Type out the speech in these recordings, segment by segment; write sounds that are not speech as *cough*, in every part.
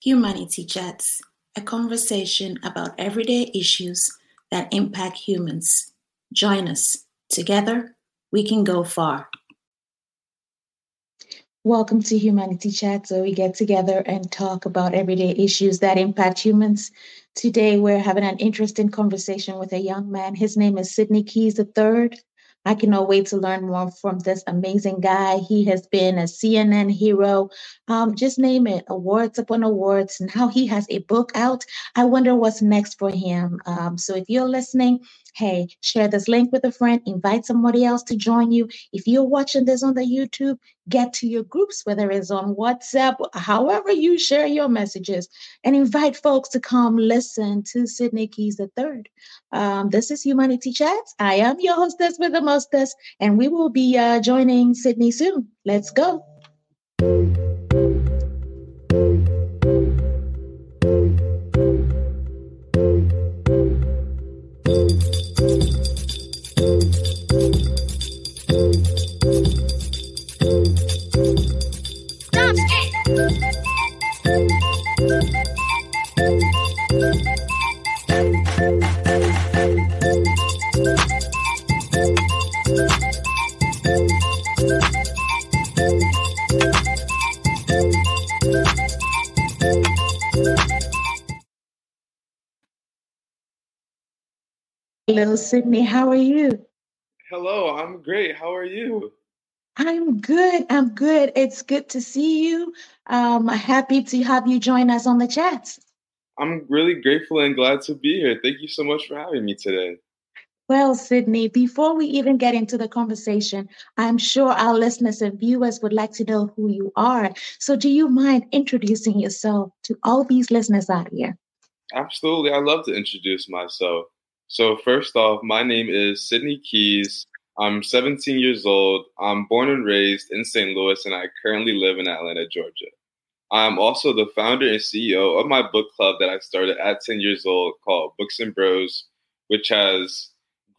Humanity Chats, a conversation about everyday issues that impact humans. Join us. Together, we can go far. Welcome to Humanity Chats, where we get together and talk about everyday issues that impact humans. Today, we're having an interesting conversation with a young man. His name is Sidney Keys III. I cannot wait to learn more from this amazing guy. He has been a CNN hero, um, just name it, awards upon awards. Now he has a book out. I wonder what's next for him. Um, so if you're listening, hey, share this link with a friend, invite somebody else to join you. If you're watching this on the YouTube, get to your groups, whether it's on WhatsApp, however you share your messages, and invite folks to come listen to Sidney Keys III. Um, this is Humanity Chats. I am your hostess with the mostess, and we will be uh, joining Sidney soon. Let's go. Hello, Sidney. How are you? Hello, I'm great. How are you? I'm good. I'm good. It's good to see you. Um, happy to have you join us on the chats. I'm really grateful and glad to be here. Thank you so much for having me today. Well, Sidney, before we even get into the conversation, I'm sure our listeners and viewers would like to know who you are. So, do you mind introducing yourself to all these listeners out here? Absolutely. I love to introduce myself. So, first off, my name is Sidney Keys. I'm 17 years old. I'm born and raised in St. Louis, and I currently live in Atlanta, Georgia. I'm also the founder and CEO of my book club that I started at 10 years old called Books and Bros, which has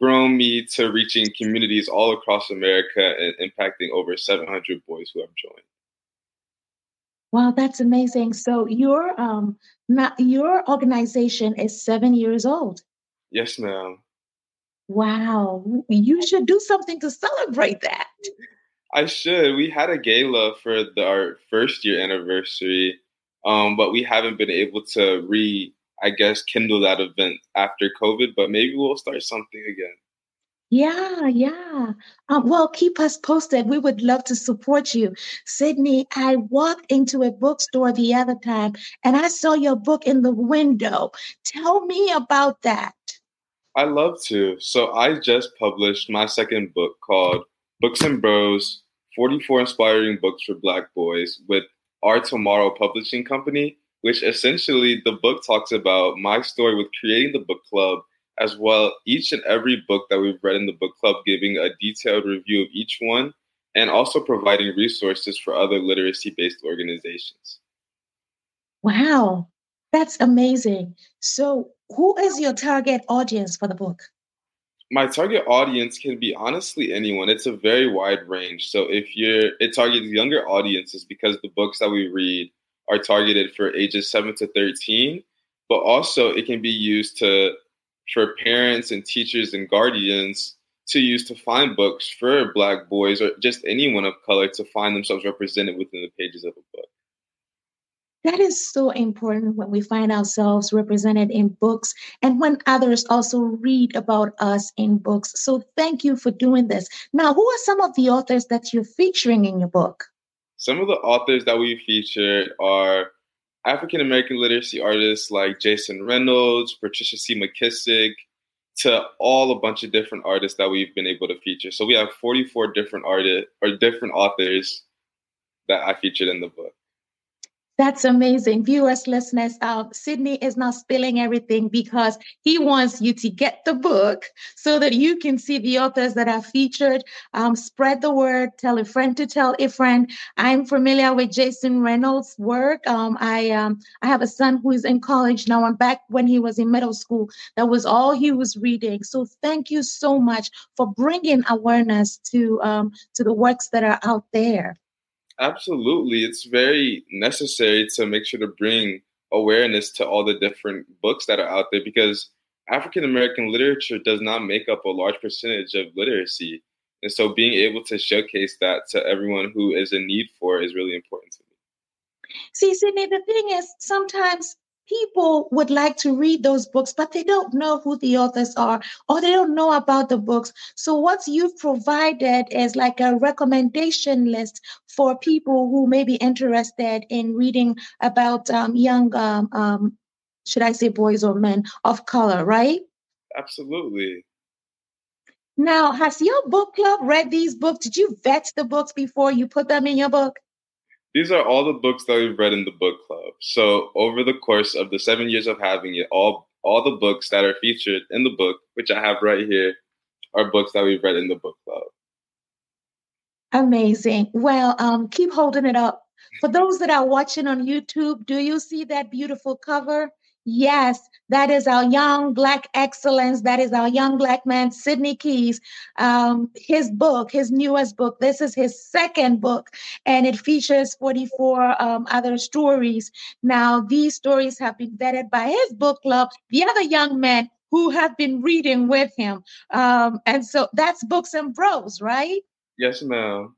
grown me to reaching communities all across America and impacting over 700 boys who have joined. Wow, that's amazing. So your um not your organization is 7 years old. Yes, ma'am. Wow. You should do something to celebrate that. I should. We had a gala for the, our first year anniversary, um, but we haven't been able to re, I guess, kindle that event after COVID, but maybe we'll start something again. Yeah, yeah. Um, well, keep us posted. We would love to support you. Sidney, I walked into a bookstore the other time and I saw your book in the window. Tell me about that. I love to. So I just published my second book called Books and Bros 44 Inspiring Books for Black Boys with Our Tomorrow Publishing Company, which essentially the book talks about my story with creating the book club, as well each and every book that we've read in the book club, giving a detailed review of each one, and also providing resources for other literacy based organizations. Wow, that's amazing. So, who is your target audience for the book? My target audience can be honestly anyone. It's a very wide range. So if you're it targets younger audiences because the books that we read are targeted for ages 7 to 13, but also it can be used to for parents and teachers and guardians to use to find books for black boys or just anyone of color to find themselves represented within the pages of a book. That is so important when we find ourselves represented in books and when others also read about us in books. So thank you for doing this. Now, who are some of the authors that you're featuring in your book? Some of the authors that we featured are African American literacy artists like Jason Reynolds, Patricia C. McKissack, to all a bunch of different artists that we've been able to feature. So we have 44 different artists or different authors that I featured in the book. That's amazing. Viewers, listeners, uh, Sidney is not spilling everything because he wants you to get the book so that you can see the authors that are featured. Um, spread the word, tell a friend to tell a friend. I'm familiar with Jason Reynolds' work. Um, I, um, I have a son who is in college now. I'm back when he was in middle school. That was all he was reading. So thank you so much for bringing awareness to, um, to the works that are out there. Absolutely. It's very necessary to make sure to bring awareness to all the different books that are out there because African American literature does not make up a large percentage of literacy. And so being able to showcase that to everyone who is in need for is really important to me. See, Sidney, the thing is sometimes people would like to read those books, but they don't know who the authors are or they don't know about the books. So, what you've provided is like a recommendation list for people who may be interested in reading about um, young, um, um, should I say, boys or men of color, right? Absolutely. Now, has your book club read these books? Did you vet the books before you put them in your book? These are all the books that we've read in the book club. So over the course of the seven years of having it, all all the books that are featured in the book, which I have right here, are books that we've read in the book club. Amazing. Well, um, keep holding it up. For those that are watching on YouTube, do you see that beautiful cover? Yes, that is our young Black excellence. That is our young Black man, Sidney Keys. Um, his book, his newest book, this is his second book, and it features 44 um, other stories. Now, these stories have been vetted by his book club, the other young men who have been reading with him. Um, and so that's Books and Bros, right? Yes, ma'am.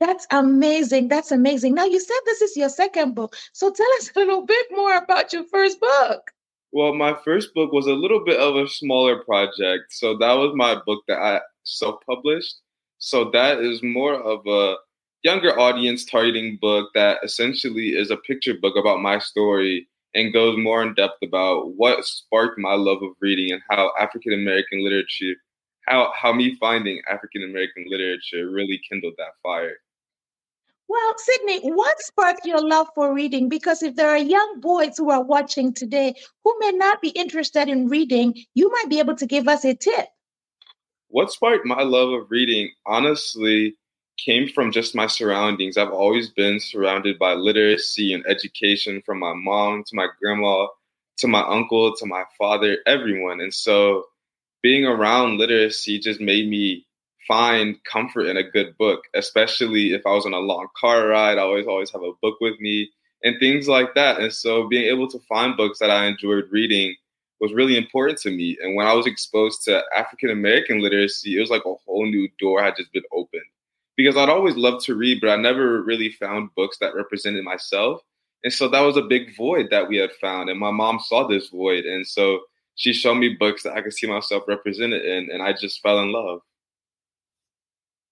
That's amazing. That's amazing. Now, you said this is your second book. So tell us a little bit more about your first book. Well, my first book was a little bit of a smaller project. So that was my book that I self published. So that is more of a younger audience targeting book that essentially is a picture book about my story and goes more in depth about what sparked my love of reading and how African American literature, how, how me finding African American literature really kindled that fire. Well, Sidney, what sparked your love for reading? Because if there are young boys who are watching today who may not be interested in reading, you might be able to give us a tip. What sparked my love of reading, honestly, came from just my surroundings. I've always been surrounded by literacy and education from my mom to my grandma to my uncle to my father, everyone. And so being around literacy just made me find comfort in a good book, especially if I was on a long car ride. I always always have a book with me and things like that. And so being able to find books that I enjoyed reading was really important to me. And when I was exposed to African American literacy, it was like a whole new door had just been opened. Because I'd always loved to read, but I never really found books that represented myself. And so that was a big void that we had found. And my mom saw this void. And so she showed me books that I could see myself represented in. And I just fell in love.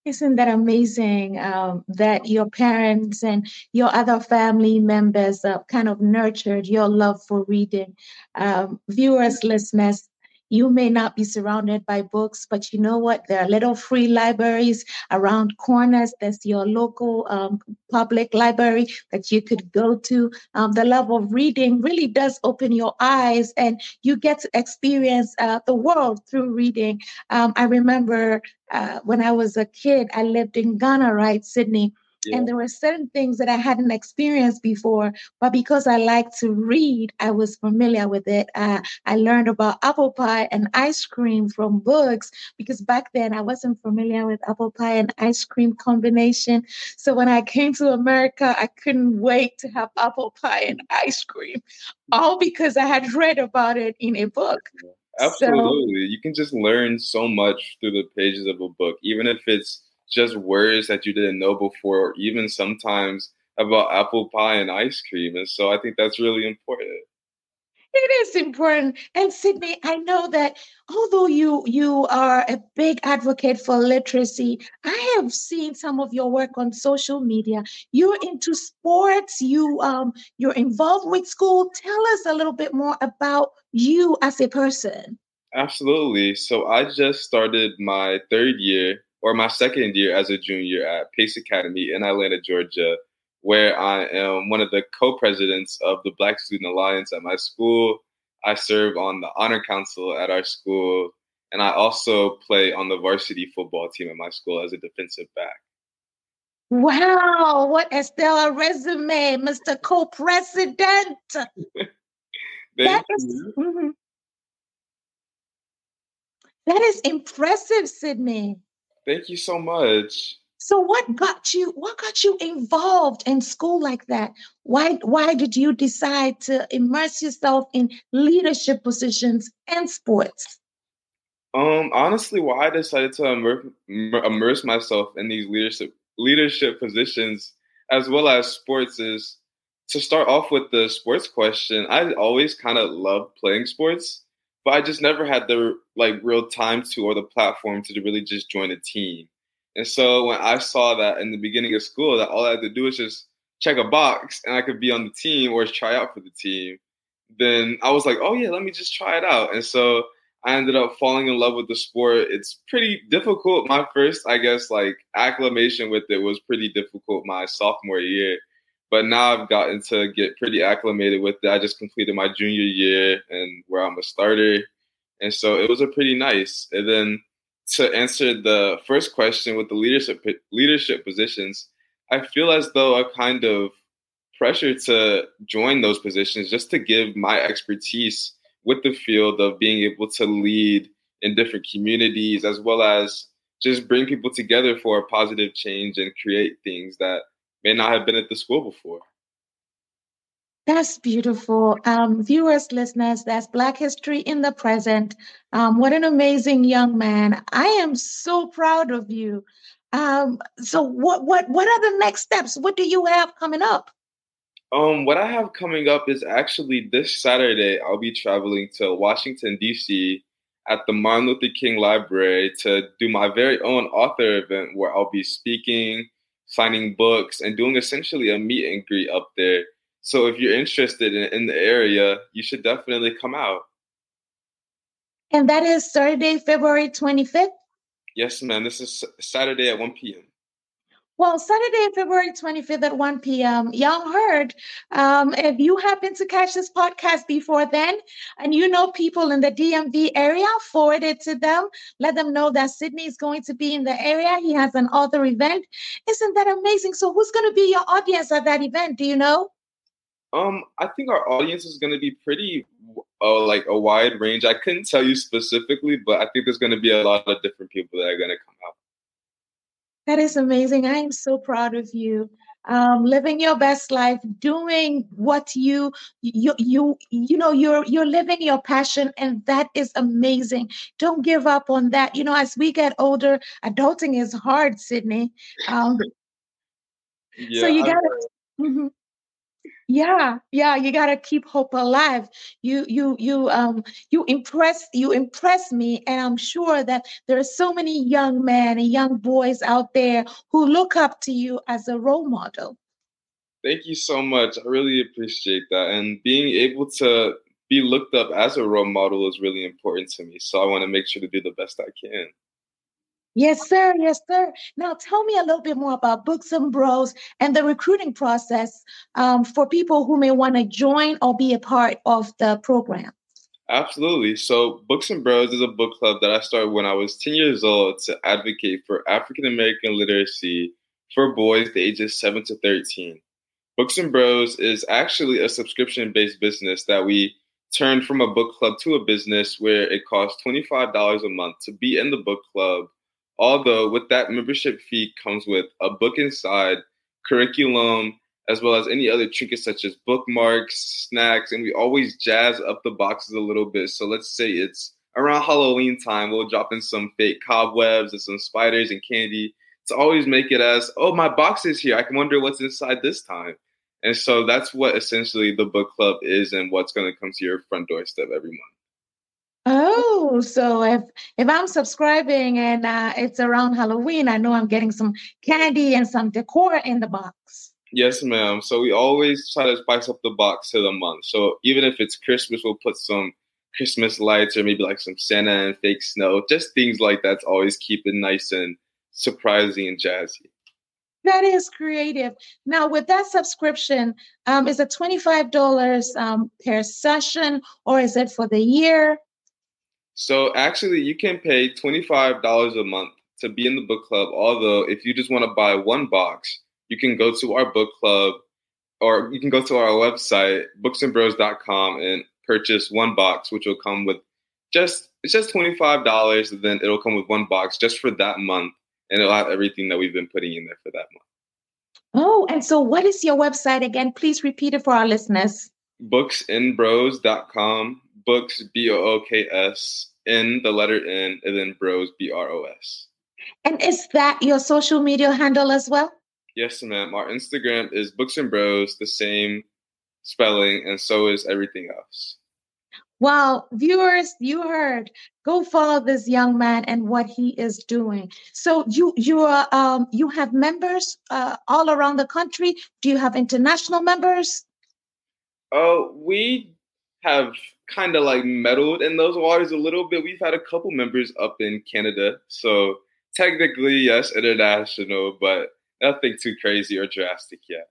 Isn't that amazing um, that your parents and your other family members uh, kind of nurtured your love for reading? Um, viewers, listeners, you may not be surrounded by books, but you know what? There are little free libraries around corners. There's your local um, public library that you could go to. Um, the love of reading really does open your eyes, and you get to experience uh, the world through reading. Um, I remember uh, when I was a kid, I lived in Ghana, right, Sidney? Yeah. And there were certain things that I hadn't experienced before, but because I like to read, I was familiar with it. Uh, I learned about apple pie and ice cream from books because back then I wasn't familiar with apple pie and ice cream combination. So when I came to America, I couldn't wait to have apple pie and ice cream, all because I had read about it in a book. Absolutely. So, you can just learn so much through the pages of a book, even if it's just words that you didn't know before, or even sometimes about apple pie and ice cream. And so I think that's really important. It is important. And Sidney, I know that although you you are a big advocate for literacy, I have seen some of your work on social media. You're into sports, you um you're involved with school. Tell us a little bit more about you as a person. Absolutely. So I just started my third year or my second year as a junior at Pace Academy in Atlanta, Georgia, where I am one of the co-presidents of the Black Student Alliance at my school. I serve on the honor council at our school, and I also play on the varsity football team at my school as a defensive back. Wow, what a stellar resume, Mr. Co-President. *laughs* that is, mm-hmm. that is impressive, Sidney. Thank you so much. So what got you what got you involved in school like that? Why why did you decide to immerse yourself in leadership positions and sports? Um honestly why I decided to immerse, immerse myself in these leadership leadership positions as well as sports is to start off with the sports question. I always kind of loved playing sports, but I just never had the like real time to or the platform to really just join a team. And so when I saw that in the beginning of school, that all I had to do was just check a box and I could be on the team or try out for the team, then I was like, oh yeah, let me just try it out. And so I ended up falling in love with the sport. It's pretty difficult. My first, I guess, like acclimation with it was pretty difficult my sophomore year. But now I've gotten to get pretty acclimated with it. I just completed my junior year and where I'm a starter. And so it was a pretty nice. And then to answer the first question with the leadership leadership positions, I feel as though a kind of pressure to join those positions just to give my expertise with the field of being able to lead in different communities as well as just bring people together for a positive change and create things that may not have been at the school before. That's beautiful. Um, viewers, listeners, that's Black History in the Present. Um, what an amazing young man. I am so proud of you. Um, so what what what are the next steps? What do you have coming up? Um, what I have coming up is actually this Saturday, I'll be traveling to Washington, DC at the Martin Luther King Library to do my very own author event where I'll be speaking, signing books, and doing essentially a meet and greet up there so if you're interested in, in the area, you should definitely come out. And that is Saturday, February 25th? Yes, ma'am. This is Saturday at 1 p.m. Well, Saturday, February 25th at 1 p.m. Y'all heard. Um, if you happen to catch this podcast before then and you know people in the DMV area, forward it to them. Let them know that Sidney is going to be in the area. He has an author event. Isn't that amazing? So, who's going to be your audience at that event? Do you know? Um, I think our audience is going to be pretty, uh, like a wide range. I couldn't tell you specifically, but I think there's going to be a lot of different people that are going to come out. That is amazing. I am so proud of you. Um, living your best life, doing what you you you you know you're you're living your passion, and that is amazing. Don't give up on that. You know, as we get older, adulting is hard, Sidney. Um, yeah, *laughs* so you gotta. Mm-hmm. Yeah, yeah, you gotta keep hope alive. You you you um you impress you impress me, and I'm sure that there are so many young men and young boys out there who look up to you as a role model. Thank you so much. I really appreciate that. And being able to be looked up as a role model is really important to me. So I want to make sure to do the best I can. Yes, sir. Yes, sir. Now, tell me a little bit more about Books and Bros and the recruiting process um, for people who may want to join or be a part of the program. Absolutely. So, Books and Bros is a book club that I started when I was 10 years old to advocate for African American literacy for boys the ages 7 to 13. Books and Bros is actually a subscription based business that we turned from a book club to a business where it costs $25 a month to be in the book club Although with that membership fee comes with a book inside, curriculum, as well as any other trinkets such as bookmarks, snacks, and we always jazz up the boxes a little bit. So let's say it's around Halloween time, we'll drop in some fake cobwebs and some spiders and candy to always make it as, oh, my box is here. I can wonder what's inside this time. And so that's what essentially the book club is and what's going to come to your front doorstep every month. Oh, so if if I'm subscribing and uh, it's around Halloween, I know I'm getting some candy and some decor in the box. Yes, ma'am. So we always try to spice up the box to the month. So even if it's Christmas, we'll put some Christmas lights or maybe like some Santa and fake snow, just things like that. To always keep it nice and surprising and jazzy. That is creative. Now, with that subscription, um, is it twenty five dollars um, per session, or is it for the year? So actually, you can pay $25 a month to be in the book club. Although, if you just want to buy one box, you can go to our book club or you can go to our website, booksandbros.com, and purchase one box, which will come with just it's just $25 and then it'll come with one box just for that month and it'll have everything that we've been putting in there for that month. Oh, and so what is your website again? Please repeat it for our listeners. Booksnbros.com. Books, B O O K S, in the letter N, and then bros, B R O S. And is that your social media handle as well? Yes, ma'am. Our Instagram is Books and Bros, the same spelling, and so is everything else. Well, viewers, you heard. Go follow this young man and what he is doing. So you you are um, you have members uh, all around the country. Do you have international members? Oh, we have kind of like meddled in those waters a little bit. We've had a couple members up in Canada, so technically yes, international, but nothing too crazy or drastic yet.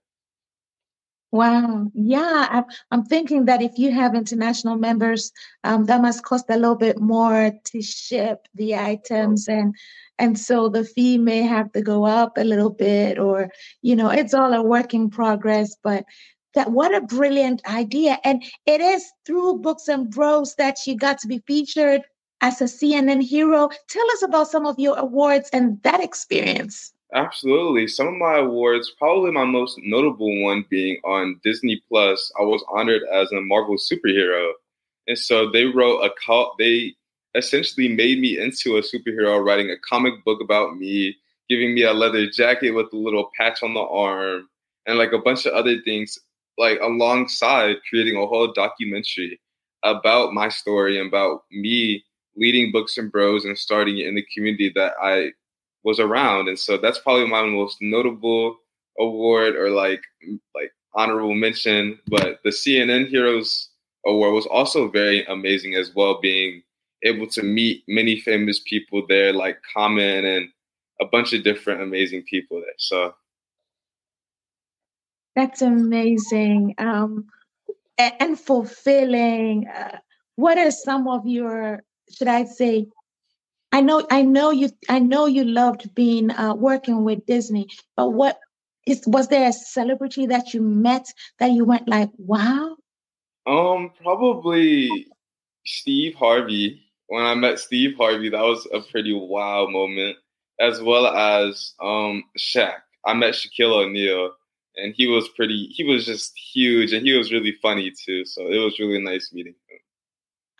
Wow. Yeah. I'm, I'm thinking that if you have international members, um, that must cost a little bit more to ship the items and and so the fee may have to go up a little bit or you know it's all a work in progress but that what a brilliant idea and it is through books and bros that you got to be featured as a cnn hero tell us about some of your awards and that experience Absolutely. Some of my awards, probably my most notable one being on Disney Plus, I was honored as a Marvel superhero. And so they wrote a call, they essentially made me into a superhero, writing a comic book about me, giving me a leather jacket with a little patch on the arm, and like a bunch of other things, like alongside creating a whole documentary about my story and about me leading Books and Bros and starting in the community that I was around, and so that's probably my most notable award or like like honorable mention. But the CNN Heroes Award was also very amazing as well, being able to meet many famous people there, like Common and a bunch of different amazing people there. So that's amazing um, and fulfilling. Uh, what are some of your, should I say, I know, I know you, I know you loved being uh, working with Disney, but what is was there a celebrity that you met that you went like, wow? Um, probably Steve Harvey. When I met Steve Harvey, that was a pretty wow moment, as well as um Shaq. I met Shaquille O'Neal, and he was pretty. He was just huge, and he was really funny too. So it was really nice meeting him.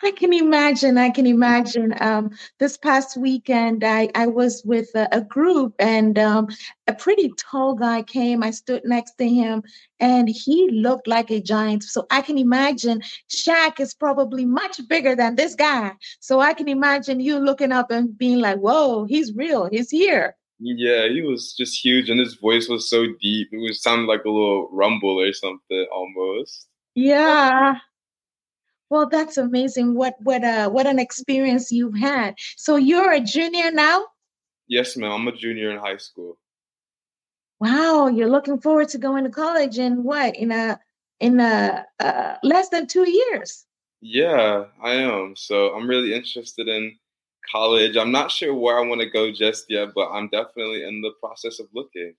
I can imagine. I can imagine. Um, this past weekend, I, I was with a, a group, and um, a pretty tall guy came. I stood next to him, and he looked like a giant. So I can imagine Shaq is probably much bigger than this guy. So I can imagine you looking up and being like, "Whoa, he's real. He's here." Yeah, he was just huge, and his voice was so deep. It was sounded like a little rumble or something almost. Yeah. Well, that's amazing. What what uh what an experience you've had. So you're a junior now? Yes, ma'am. I'm a junior in high school. Wow, you're looking forward to going to college in what? In a in a uh, less than 2 years. Yeah, I am. So I'm really interested in college. I'm not sure where I want to go just yet, but I'm definitely in the process of looking.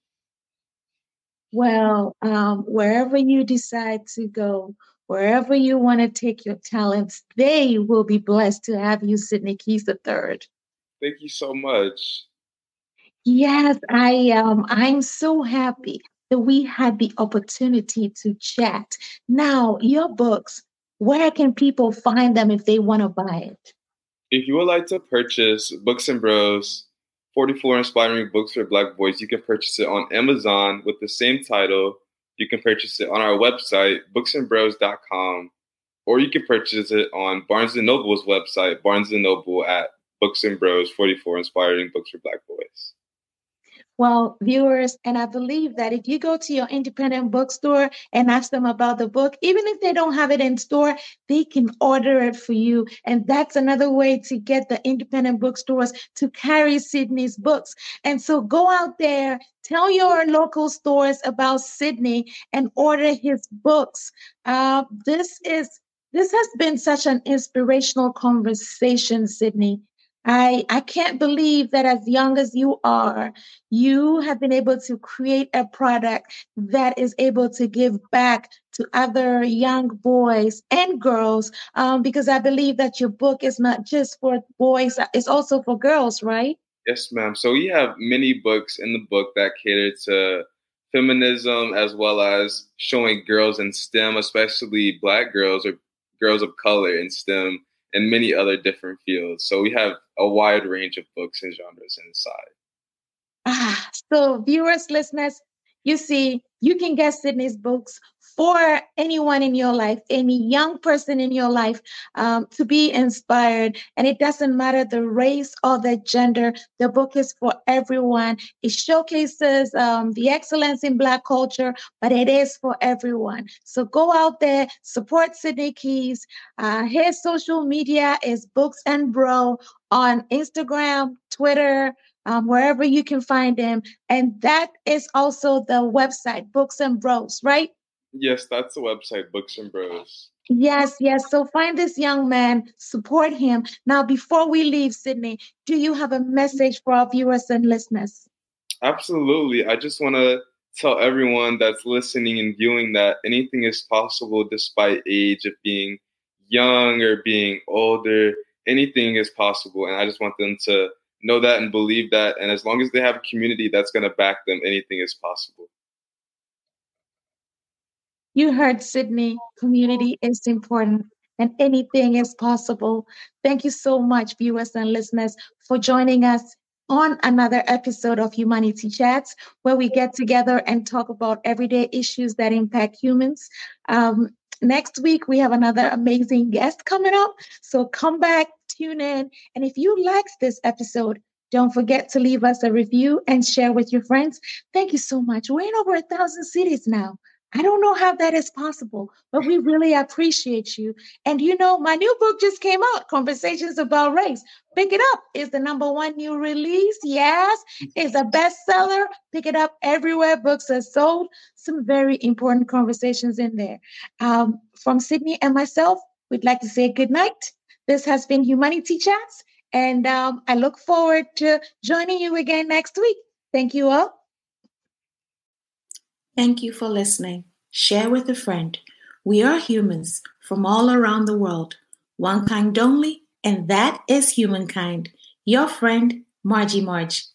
Well, um, wherever you decide to go, wherever you want to take your talents, they will be blessed to have you, Sidney Keys III. Thank you so much. Yes, I um I'm so happy that we had the opportunity to chat. Now, your books, where can people find them if they want to buy it? If you would like to purchase Books and Bros 44 Inspiring Books for Black Boys, you can purchase it on Amazon with the same title you can purchase it on our website, booksandbros.com, or you can purchase it on Barnes & Noble's website, Barnes & Noble at Books and Bros 44 Inspiring Books for Black Boys. Well, viewers, and I believe that if you go to your independent bookstore and ask them about the book, even if they don't have it in store, they can order it for you. And that's another way to get the independent bookstores to carry Sidney's books. And so go out there, tell your local stores about Sidney and order his books. Uh, this is this has been such an inspirational conversation, Sidney. I, I can't believe that as young as you are, you have been able to create a product that is able to give back to other young boys and girls. Um, because I believe that your book is not just for boys, it's also for girls, right? Yes, ma'am. So we have many books in the book that cater to feminism as well as showing girls in STEM, especially black girls or girls of color in STEM and many other different fields. So we have a wide range of books and genres inside. Ah, so viewers, listeners, you see, you can get Sidney's books for anyone in your life, any young person in your life, um, to be inspired. And it doesn't matter the race or the gender, the book is for everyone. It showcases um, the excellence in Black culture, but it is for everyone. So go out there, support Sidney Keys. Uh, his social media is Books and Bro on Instagram, Twitter, um, wherever you can find him. And that is also the website, Books and Bros, right? Yes, that's the website, Books and Bros. Yes, yes. So find this young man, support him. Now, before we leave, Sidney, do you have a message for our viewers and listeners? Absolutely. I just want to tell everyone that's listening and viewing that anything is possible despite age of being young or being older. Anything is possible. And I just want them to know that and believe that. And as long as they have a community that's going to back them, anything is possible. You heard Sidney, community is important and anything is possible. Thank you so much, viewers and listeners, for joining us on another episode of Humanity Chats, where we get together and talk about everyday issues that impact humans. Um, next week, we have another amazing guest coming up. So come back, tune in. And if you liked this episode, don't forget to leave us a review and share with your friends. Thank you so much. We're in over a thousand cities now. I don't know how that is possible, but we really appreciate you. And you know, my new book just came out, Conversations About Race. Pick it up. It's the number one new release. Yes, it's a bestseller. Pick it up everywhere books are sold. Some very important conversations in there. Um, from Sidney and myself, we'd like to say good night. This has been Humanity Chats, and um, I look forward to joining you again next week. Thank you all. Thank you for listening. Share with a friend. We are humans from all around the world, one kind only, and that is humankind. Your friend, Margie Marge.